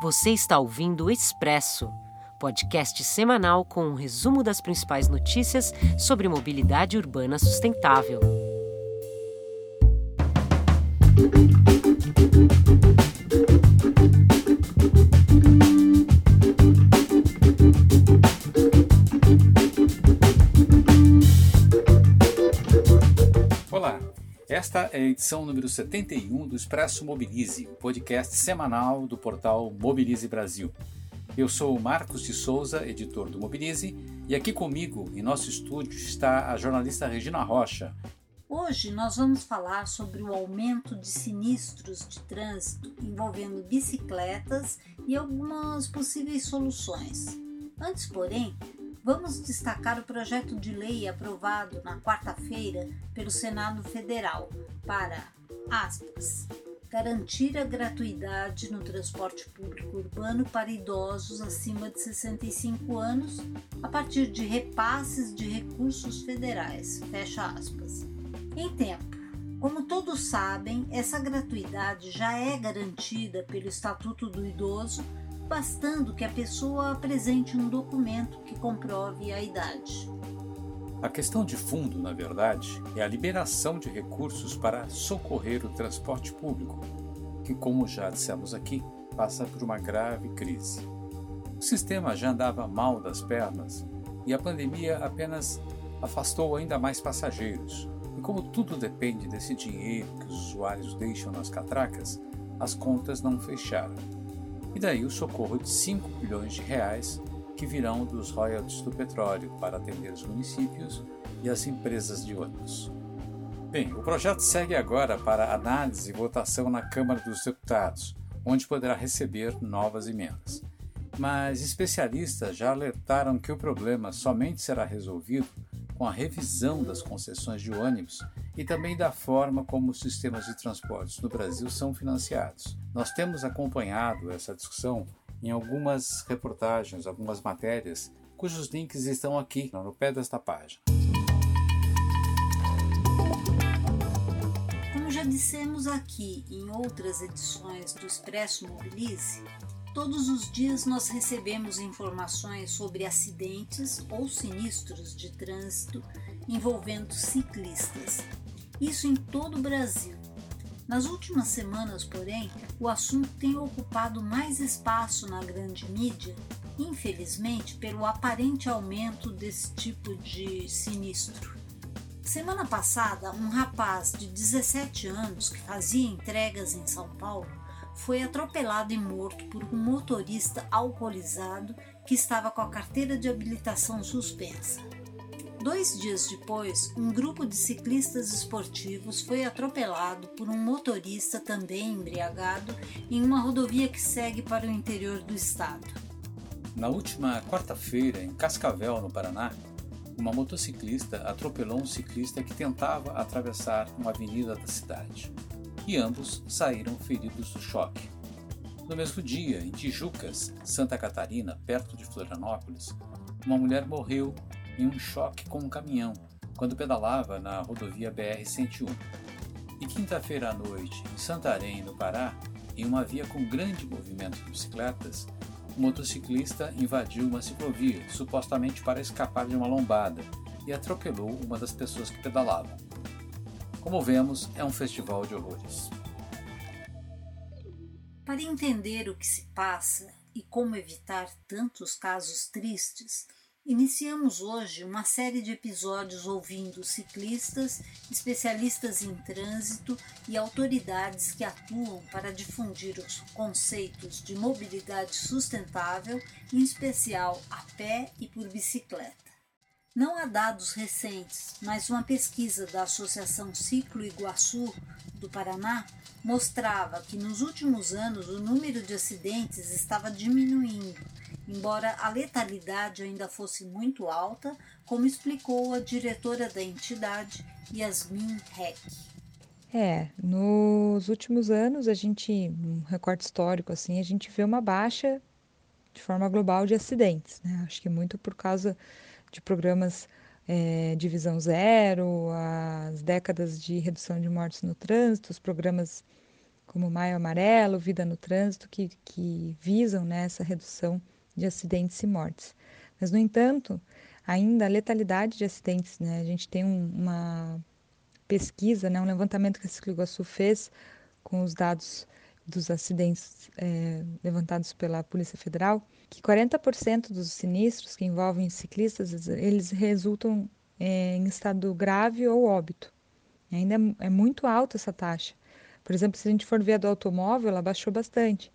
Você está ouvindo o Expresso, podcast semanal com um resumo das principais notícias sobre mobilidade urbana sustentável. Esta é a edição número 71 do Expresso Mobilize, o podcast semanal do portal Mobilize Brasil. Eu sou Marcos de Souza, editor do Mobilize, e aqui comigo, em nosso estúdio, está a jornalista Regina Rocha. Hoje nós vamos falar sobre o aumento de sinistros de trânsito envolvendo bicicletas e algumas possíveis soluções. Antes, porém, Vamos destacar o projeto de lei aprovado na quarta-feira pelo Senado Federal para, aspas, garantir a gratuidade no transporte público urbano para idosos acima de 65 anos a partir de repasses de recursos federais. Fecha aspas. Em tempo. Como todos sabem, essa gratuidade já é garantida pelo Estatuto do Idoso bastando que a pessoa apresente um documento que comprove a idade. A questão de fundo, na verdade, é a liberação de recursos para socorrer o transporte público, que, como já dissemos aqui, passa por uma grave crise. O sistema já andava mal das pernas e a pandemia apenas afastou ainda mais passageiros. E como tudo depende desse dinheiro que os usuários deixam nas catracas, as contas não fecharam. E daí o socorro de 5 bilhões de reais que virão dos royalties do petróleo para atender os municípios e as empresas de ônibus. Bem, o projeto segue agora para análise e votação na Câmara dos Deputados, onde poderá receber novas emendas. Mas especialistas já alertaram que o problema somente será resolvido com a revisão das concessões de ônibus e também da forma como os sistemas de transportes no Brasil são financiados. Nós temos acompanhado essa discussão em algumas reportagens, algumas matérias, cujos links estão aqui no pé desta página. Como já dissemos aqui em outras edições do Expresso Mobilize, Todos os dias nós recebemos informações sobre acidentes ou sinistros de trânsito envolvendo ciclistas. Isso em todo o Brasil. Nas últimas semanas, porém, o assunto tem ocupado mais espaço na grande mídia, infelizmente pelo aparente aumento desse tipo de sinistro. Semana passada, um rapaz de 17 anos que fazia entregas em São Paulo foi atropelado e morto por um motorista alcoolizado que estava com a carteira de habilitação suspensa. Dois dias depois, um grupo de ciclistas esportivos foi atropelado por um motorista também embriagado em uma rodovia que segue para o interior do estado. Na última quarta-feira, em Cascavel, no Paraná, uma motociclista atropelou um ciclista que tentava atravessar uma avenida da cidade e ambos saíram feridos do choque. No mesmo dia, em Tijucas, Santa Catarina, perto de Florianópolis, uma mulher morreu em um choque com um caminhão quando pedalava na rodovia BR-101. E quinta-feira à noite, em Santarém, no Pará, em uma via com grande movimento de bicicletas, um motociclista invadiu uma ciclovia, supostamente para escapar de uma lombada, e atropelou uma das pessoas que pedalavam. Como vemos, é um festival de horrores. Para entender o que se passa e como evitar tantos casos tristes, iniciamos hoje uma série de episódios ouvindo ciclistas, especialistas em trânsito e autoridades que atuam para difundir os conceitos de mobilidade sustentável, em especial a pé e por bicicleta. Não há dados recentes, mas uma pesquisa da Associação Ciclo Iguaçu do Paraná mostrava que nos últimos anos o número de acidentes estava diminuindo, embora a letalidade ainda fosse muito alta, como explicou a diretora da entidade, Yasmin Heck. É, nos últimos anos a gente, um recorte histórico assim, a gente vê uma baixa de forma global de acidentes, né? Acho que muito por causa de programas é, de visão zero, as décadas de redução de mortes no trânsito, os programas como Maio Amarelo, Vida no Trânsito, que, que visam né, essa redução de acidentes e mortes. Mas, no entanto, ainda a letalidade de acidentes, né? A gente tem um, uma pesquisa, né, um levantamento que a Ciclo Iguaçu fez com os dados dos acidentes é, levantados pela Polícia Federal, que 40% dos sinistros que envolvem ciclistas, eles resultam é, em estado grave ou óbito. E ainda é, é muito alta essa taxa. Por exemplo, se a gente for ver a do automóvel, ela baixou bastante.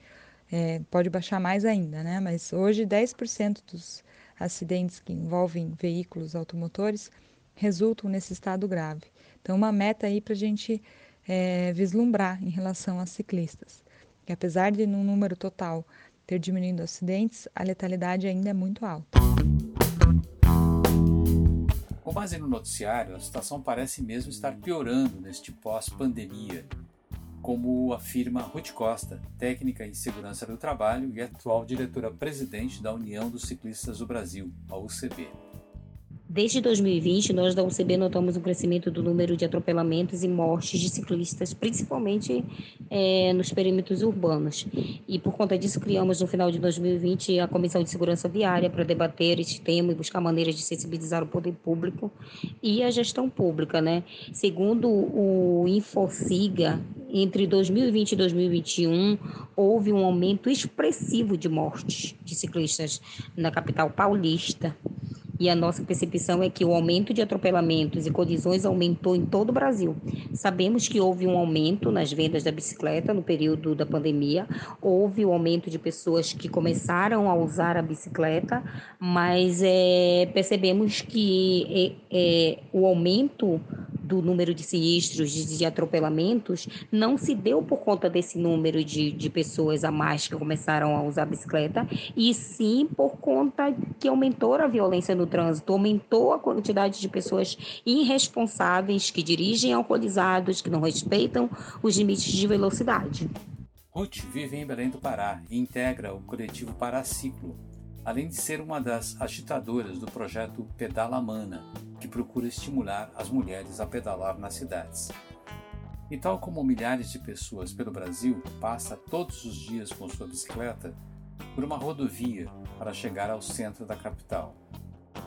É, pode baixar mais ainda, né? Mas hoje 10% dos acidentes que envolvem veículos automotores resultam nesse estado grave. Então, uma meta aí para a gente é, vislumbrar em relação a ciclistas. Que apesar de no número total ter diminuído acidentes, a letalidade ainda é muito alta. Com base no noticiário, a situação parece mesmo estar piorando neste pós-pandemia, como afirma Ruth Costa, técnica em segurança do trabalho e atual diretora-presidente da União dos Ciclistas do Brasil, a UCB. Desde 2020, nós da UCB notamos um crescimento do número de atropelamentos e mortes de ciclistas, principalmente é, nos perímetros urbanos. E por conta disso, criamos no final de 2020 a Comissão de Segurança Viária para debater este tema e buscar maneiras de sensibilizar o poder público e a gestão pública. Né? Segundo o Infociga, entre 2020 e 2021, houve um aumento expressivo de mortes de ciclistas na capital paulista e a nossa percepção é que o aumento de atropelamentos e colisões aumentou em todo o Brasil. Sabemos que houve um aumento nas vendas da bicicleta no período da pandemia, houve o um aumento de pessoas que começaram a usar a bicicleta, mas é, percebemos que é, é, o aumento do número de sinistros, de, de, atropelamentos, não se deu por conta desse número de, de pessoas a mais que começaram a usar a bicicleta, e sim por conta que aumentou a violência no trânsito, aumentou a quantidade de pessoas irresponsáveis que dirigem alcoolizados, que não respeitam os limites de velocidade. Ruth vive em Belém do Pará e integra o coletivo Paraciclo, além de ser uma das agitadoras do projeto Pedala Mana, que procura estimular as mulheres a pedalar nas cidades. E tal como milhares de pessoas pelo Brasil, passa todos os dias com sua bicicleta por uma rodovia para chegar ao centro da capital.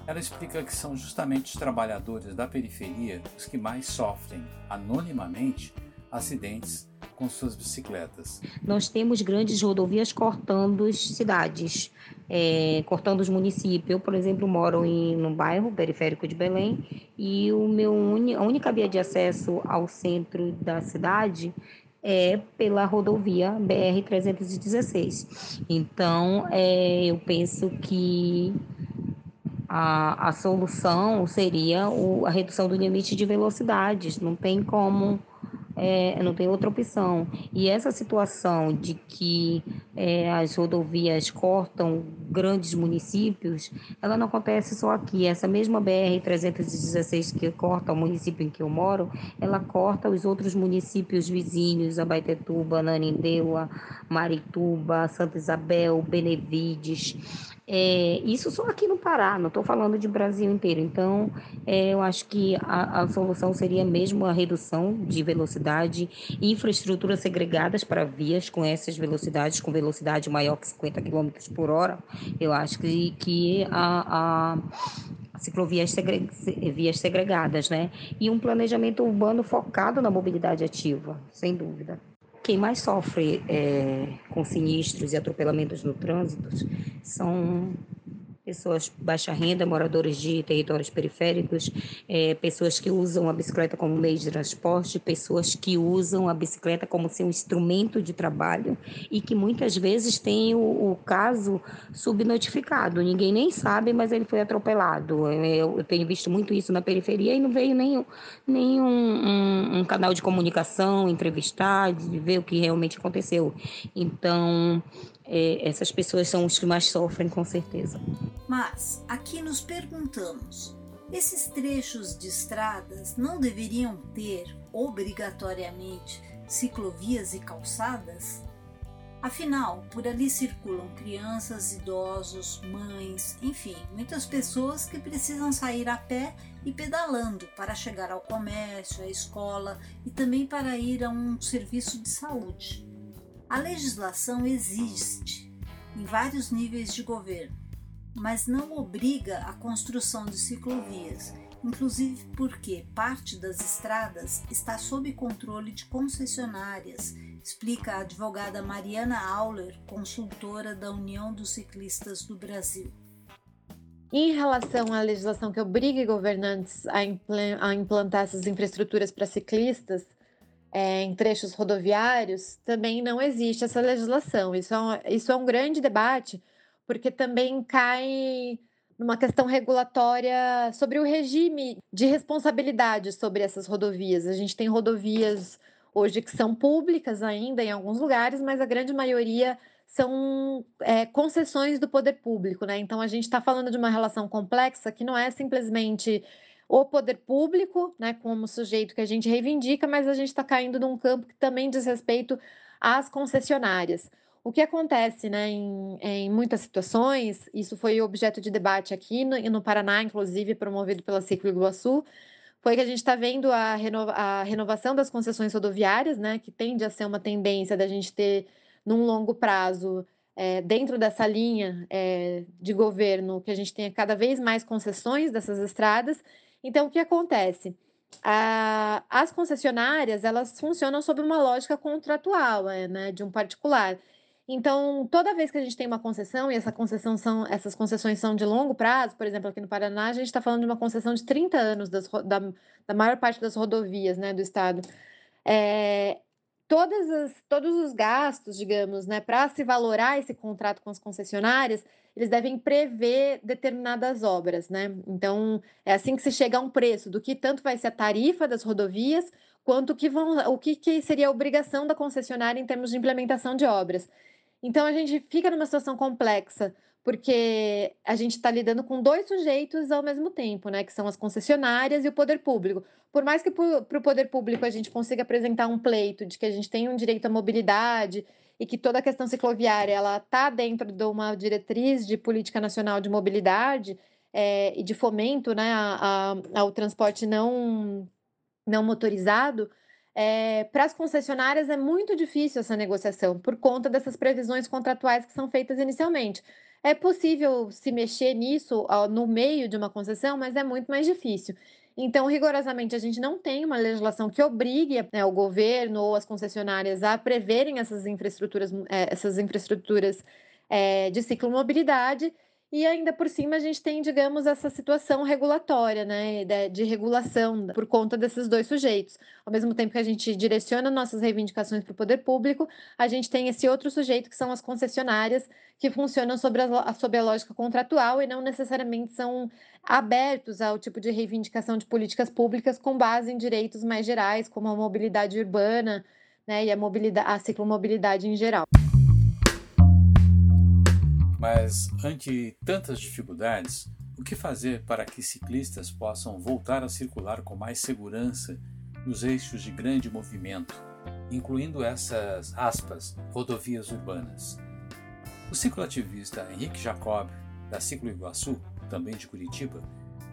Ela explica que são justamente os trabalhadores da periferia os que mais sofrem, anonimamente, acidentes com suas bicicletas. Nós temos grandes rodovias cortando cidades, é, cortando os municípios. Eu, por exemplo, moro em um bairro periférico de Belém e o meu a única via de acesso ao centro da cidade é pela rodovia BR-316. Então, é, eu penso que a, a solução seria o, a redução do limite de velocidades. Não tem como é, não tem outra opção. E essa situação de que é, as rodovias cortam grandes municípios, ela não acontece só aqui. Essa mesma BR-316 que corta o município em que eu moro, ela corta os outros municípios vizinhos, Abaetetuba, Nanindeua, Marituba, Santa Isabel, Benevides. É, isso só aqui no Pará, não estou falando de Brasil inteiro. Então, é, eu acho que a, a, solução seria mesmo a redução de velocidade, infraestruturas segregadas para vias com essas velocidades, com velocidade maior que 50 km por hora. Eu acho que, que a, a ciclovias segre, vias segregadas, né? E um planejamento urbano focado na mobilidade ativa, sem dúvida. Quem mais sofre é, com sinistros e atropelamentos no trânsito são pessoas baixa renda, moradores de territórios periféricos, é, pessoas que usam a bicicleta como meio de transporte, pessoas que usam a bicicleta como seu instrumento de trabalho e que muitas vezes têm o, o caso subnotificado. Ninguém nem sabe, mas ele foi atropelado. Eu, eu tenho visto muito isso na periferia e não veio nenhum, nenhum um, um canal de comunicação entrevistar, de ver o que realmente aconteceu. Então, é, essas pessoas são os que mais sofrem, com certeza. Mas aqui nos perguntamos: esses trechos de estradas não deveriam ter obrigatoriamente ciclovias e calçadas? Afinal, por ali circulam crianças, idosos, mães, enfim, muitas pessoas que precisam sair a pé e pedalando para chegar ao comércio, à escola e também para ir a um serviço de saúde. A legislação existe em vários níveis de governo, mas não obriga a construção de ciclovias, inclusive porque parte das estradas está sob controle de concessionárias explica a advogada Mariana Auler, consultora da União dos Ciclistas do Brasil. Em relação à legislação que obrigue governantes a, implantar essas infraestruturas para ciclistas é, em trechos rodoviários, também não existe essa legislação. Isso é, um, isso é um grande debate, porque também cai numa questão regulatória sobre o regime de responsabilidade sobre essas rodovias. A gente tem rodovias hoje que são públicas ainda em alguns lugares, mas a grande maioria são é, concessões do poder público, né? Então a gente está falando de uma relação complexa que não é simplesmente o poder público, né, como sujeito que a gente reivindica, mas a gente está caindo num campo que também diz respeito às concessionárias. O que acontece, né, em, em muitas situações, isso foi objeto de debate aqui no, no Paraná, inclusive promovido pela Ciclo Iguaçu, foi que a gente está vendo a, renova, a renovação das concessões rodoviárias, né, que tende a ser uma tendência da gente ter, num longo prazo, é, dentro dessa linha é, de governo, que a gente tenha cada vez mais concessões dessas estradas. Então, o que acontece? As concessionárias, elas funcionam sob uma lógica contratual, é, né, de um particular. Então, toda vez que a gente tem uma concessão, e essa concessão são, essas concessões são de longo prazo, por exemplo, aqui no Paraná, a gente está falando de uma concessão de 30 anos das, da, da maior parte das rodovias né, do estado. É, todas as, todos os gastos, digamos, né, para se valorar esse contrato com as concessionárias, eles devem prever determinadas obras, né? Então, é assim que se chega a um preço do que tanto vai ser a tarifa das rodovias, quanto que vão, o que, que seria a obrigação da concessionária em termos de implementação de obras. Então a gente fica numa situação complexa, porque a gente está lidando com dois sujeitos ao mesmo tempo, né? Que são as concessionárias e o poder público. Por mais que para o poder público a gente consiga apresentar um pleito de que a gente tem um direito à mobilidade e que toda a questão cicloviária ela está dentro de uma diretriz de política nacional de mobilidade é, e de fomento né, a, a, ao transporte não, não motorizado, é, para as concessionárias é muito difícil essa negociação, por conta dessas previsões contratuais que são feitas inicialmente. É possível se mexer nisso ó, no meio de uma concessão, mas é muito mais difícil. Então, rigorosamente, a gente não tem uma legislação que obrigue né, o governo ou as concessionárias a preverem essas infraestruturas, é, essas infraestruturas é, de ciclomobilidade, e ainda por cima a gente tem, digamos, essa situação regulatória, né, de, de, regulação por conta desses dois sujeitos. Ao mesmo tempo que a gente direciona nossas reivindicações para o poder público, a gente tem esse outro sujeito que são as concessionárias, que funcionam sobre a, sobre a lógica contratual e não necessariamente são abertos ao tipo de reivindicação de políticas públicas com base em direitos mais gerais, como a mobilidade urbana né, e a, mobilidade, a ciclomobilidade em geral. Mas, ante tantas dificuldades, o que fazer para que ciclistas possam voltar a circular com mais segurança nos eixos de grande movimento, incluindo essas aspas, rodovias urbanas? O cicloativista Henrique Jacob, da Ciclo Iguaçu, também de Curitiba,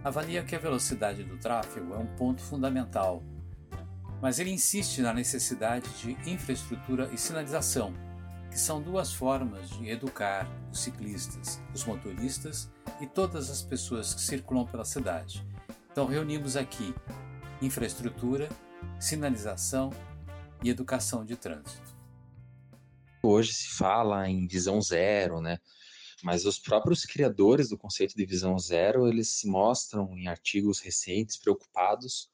avalia que a velocidade do tráfego é um ponto fundamental, mas ele insiste na necessidade de infraestrutura e sinalização que são duas formas de educar os ciclistas, os motoristas e todas as pessoas que circulam pela cidade. Então reunimos aqui infraestrutura, sinalização e educação de trânsito. Hoje se fala em visão zero, né? Mas os próprios criadores do conceito de visão zero, eles se mostram em artigos recentes preocupados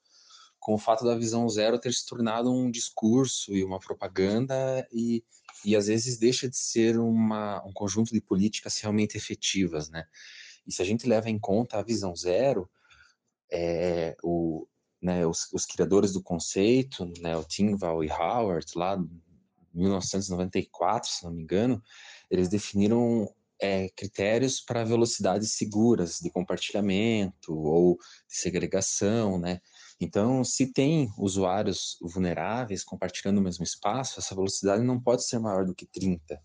com o fato da visão zero ter se tornado um discurso e uma propaganda e, e às vezes deixa de ser uma, um conjunto de políticas realmente efetivas, né? E se a gente leva em conta a visão zero, é, o, né, os, os, criadores do conceito, né, o Tingval e Howard, lá em 1994, se não me engano, eles definiram é, critérios para velocidades seguras de compartilhamento ou de segregação, né? Então, se tem usuários vulneráveis compartilhando o mesmo espaço, essa velocidade não pode ser maior do que 30.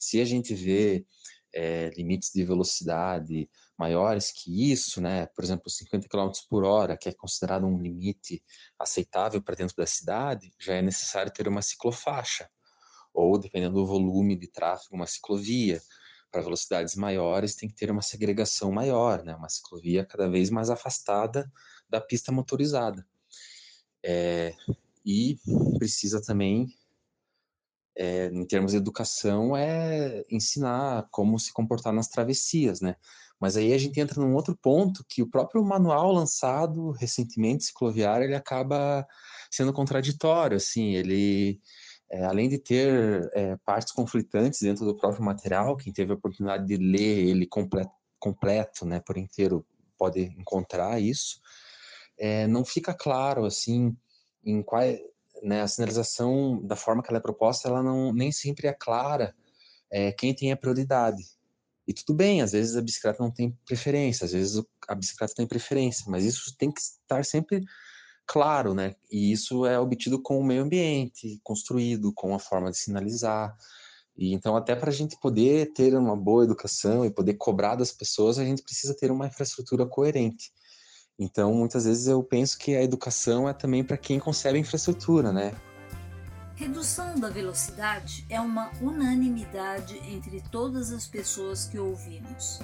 Se a gente vê é, limites de velocidade maiores que isso, né, por exemplo, 50 km por hora, que é considerado um limite aceitável para dentro da cidade, já é necessário ter uma ciclofaixa, ou, dependendo do volume de tráfego, uma ciclovia. Para velocidades maiores, tem que ter uma segregação maior, né, uma ciclovia cada vez mais afastada da pista motorizada. É, e precisa também, é, em termos de educação, é ensinar como se comportar nas travessias, né? Mas aí a gente entra num outro ponto que o próprio manual lançado recentemente, cicloviário, ele acaba sendo contraditório, assim, ele, é, além de ter é, partes conflitantes dentro do próprio material, quem teve a oportunidade de ler ele completo, completo né, por inteiro, pode encontrar isso, é, não fica claro, assim, em qual, né, a sinalização, da forma que ela é proposta, ela não, nem sempre é clara é, quem tem a prioridade. E tudo bem, às vezes a bicicleta não tem preferência, às vezes a bicicleta tem preferência, mas isso tem que estar sempre claro, né? E isso é obtido com o meio ambiente, construído, com a forma de sinalizar. E então, até para a gente poder ter uma boa educação e poder cobrar das pessoas, a gente precisa ter uma infraestrutura coerente. Então, muitas vezes eu penso que a educação é também para quem concebe a infraestrutura, né? Redução da velocidade é uma unanimidade entre todas as pessoas que ouvimos.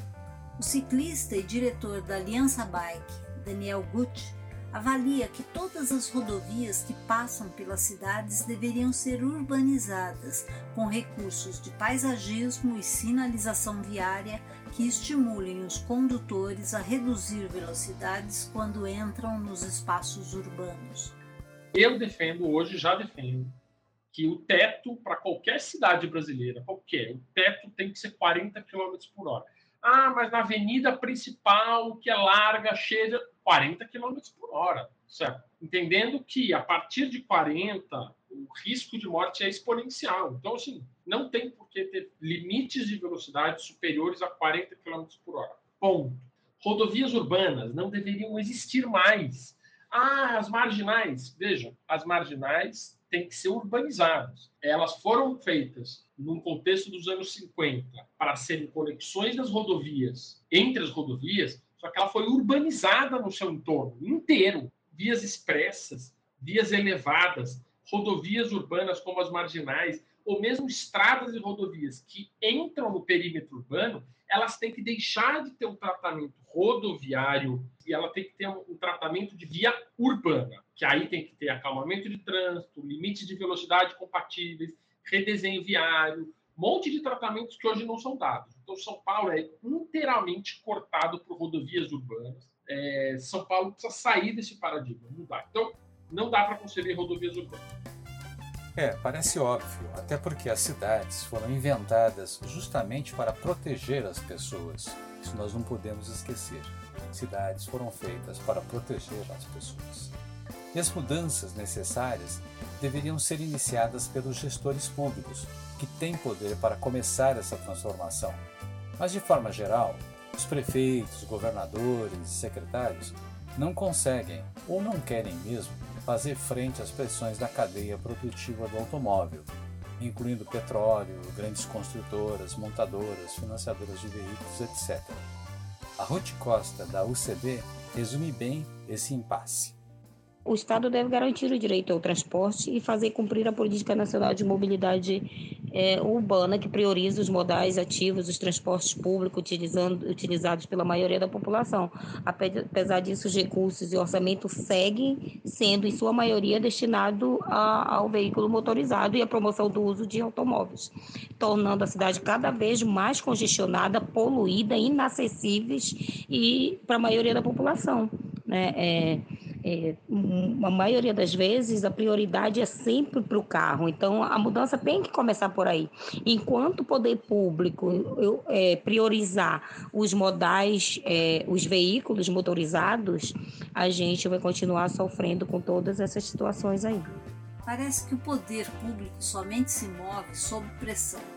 O ciclista e diretor da Aliança Bike, Daniel Gucci, avalia que todas as rodovias que passam pelas cidades deveriam ser urbanizadas, com recursos de paisagismo e sinalização viária que estimulem os condutores a reduzir velocidades quando entram nos espaços urbanos. Eu defendo hoje, já defendo, que o teto para qualquer cidade brasileira, qualquer, o teto tem que ser 40 km por hora. Ah, mas na avenida principal, que é larga, cheia, 40 km por hora, certo? Entendendo que a partir de 40, o risco de morte é exponencial. Então, assim, não tem por que ter limites de velocidade superiores a 40 km por hora. Ponto. Rodovias urbanas não deveriam existir mais. Ah, as marginais. Vejam, as marginais têm que ser urbanizadas. Elas foram feitas num contexto dos anos 50 para serem conexões das rodovias entre as rodovias, só que ela foi urbanizada no seu entorno inteiro. Vias expressas, vias elevadas, rodovias urbanas como as marginais, ou mesmo estradas e rodovias que entram no perímetro urbano, elas têm que deixar de ter um tratamento rodoviário e ela tem que ter um, tratamento de via urbana, que aí tem que ter acalmamento de trânsito, limites de velocidade compatíveis, redesenho viário, monte de tratamentos que hoje não são dados. Então, São Paulo é inteiramente cortado por rodovias urbanas. É, São Paulo precisa sair desse paradigma, não dá. Então, não dá para conceber rodovias urbanas. É, parece óbvio, até porque as cidades foram inventadas justamente para proteger as pessoas. Isso nós não podemos esquecer. Cidades foram feitas para proteger as pessoas. E as mudanças necessárias deveriam ser iniciadas pelos gestores públicos, que têm poder para começar essa transformação. Mas, de forma geral, os prefeitos, governadores e secretários não conseguem ou não querem mesmo fazer frente às pressões da cadeia produtiva do automóvel, incluindo petróleo, grandes construtoras, montadoras, financiadoras de veículos, etc. A Ruth Costa, da UCB, resume bem esse impasse. O Estado deve garantir o direito ao transporte e fazer cumprir a Política Nacional de Mobilidade é, Urbana, que prioriza os modais ativos, os transportes públicos utilizando, utilizados pela maioria da população. Apesar disso, os recursos e orçamento seguem sendo, em sua maioria, destinados ao veículo motorizado e à promoção do uso de automóveis, tornando a cidade cada vez mais congestionada, poluída, inacessíveis e para a maioria da população. Né? É, é, a maioria das vezes a prioridade é sempre para o carro. Então a mudança tem que começar por aí. Enquanto o poder público eu, é, priorizar os modais, é, os veículos motorizados, a gente vai continuar sofrendo com todas essas situações aí. Parece que o poder público somente se move sob pressão.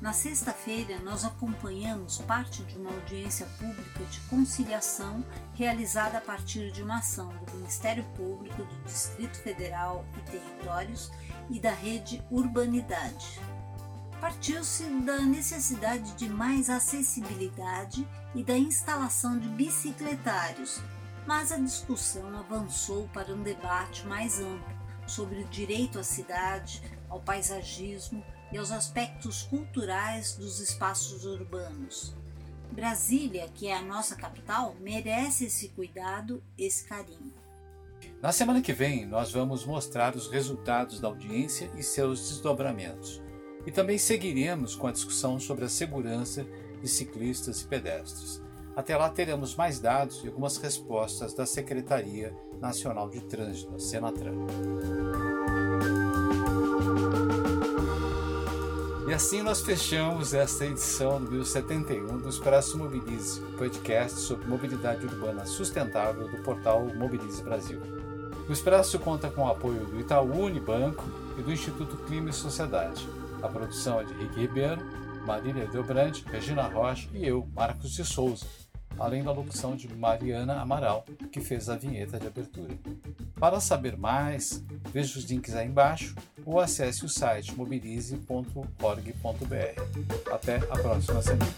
Na sexta-feira, nós acompanhamos parte de uma audiência pública de conciliação realizada a partir de uma ação do Ministério Público do Distrito Federal e Territórios e da Rede Urbanidade. Partiu-se da necessidade de mais acessibilidade e da instalação de bicicletários, mas a discussão avançou para um debate mais amplo sobre o direito à cidade, ao paisagismo e aos aspectos culturais dos espaços urbanos. Brasília, que é a nossa capital, merece esse cuidado, esse carinho. Na semana que vem, nós vamos mostrar os resultados da audiência e seus desdobramentos. E também seguiremos com a discussão sobre a segurança de ciclistas e pedestres. Até lá teremos mais dados e algumas respostas da Secretaria Nacional de Trânsito, a Senatran. E assim nós fechamos esta edição número 71 do Expresso Mobilize, podcast sobre mobilidade urbana sustentável do portal Mobilize Brasil. O Expresso conta com o apoio do Itaú Unibanco e do Instituto Clima e Sociedade. A produção é de Rick Ribeiro, Marília Delbrande, Regina Rocha e eu, Marcos de Souza além da locução de Mariana Amaral, que fez a vinheta de abertura. Para saber mais, veja os links aí embaixo ou acesse o site mobilize.org.br. Até a próxima semana.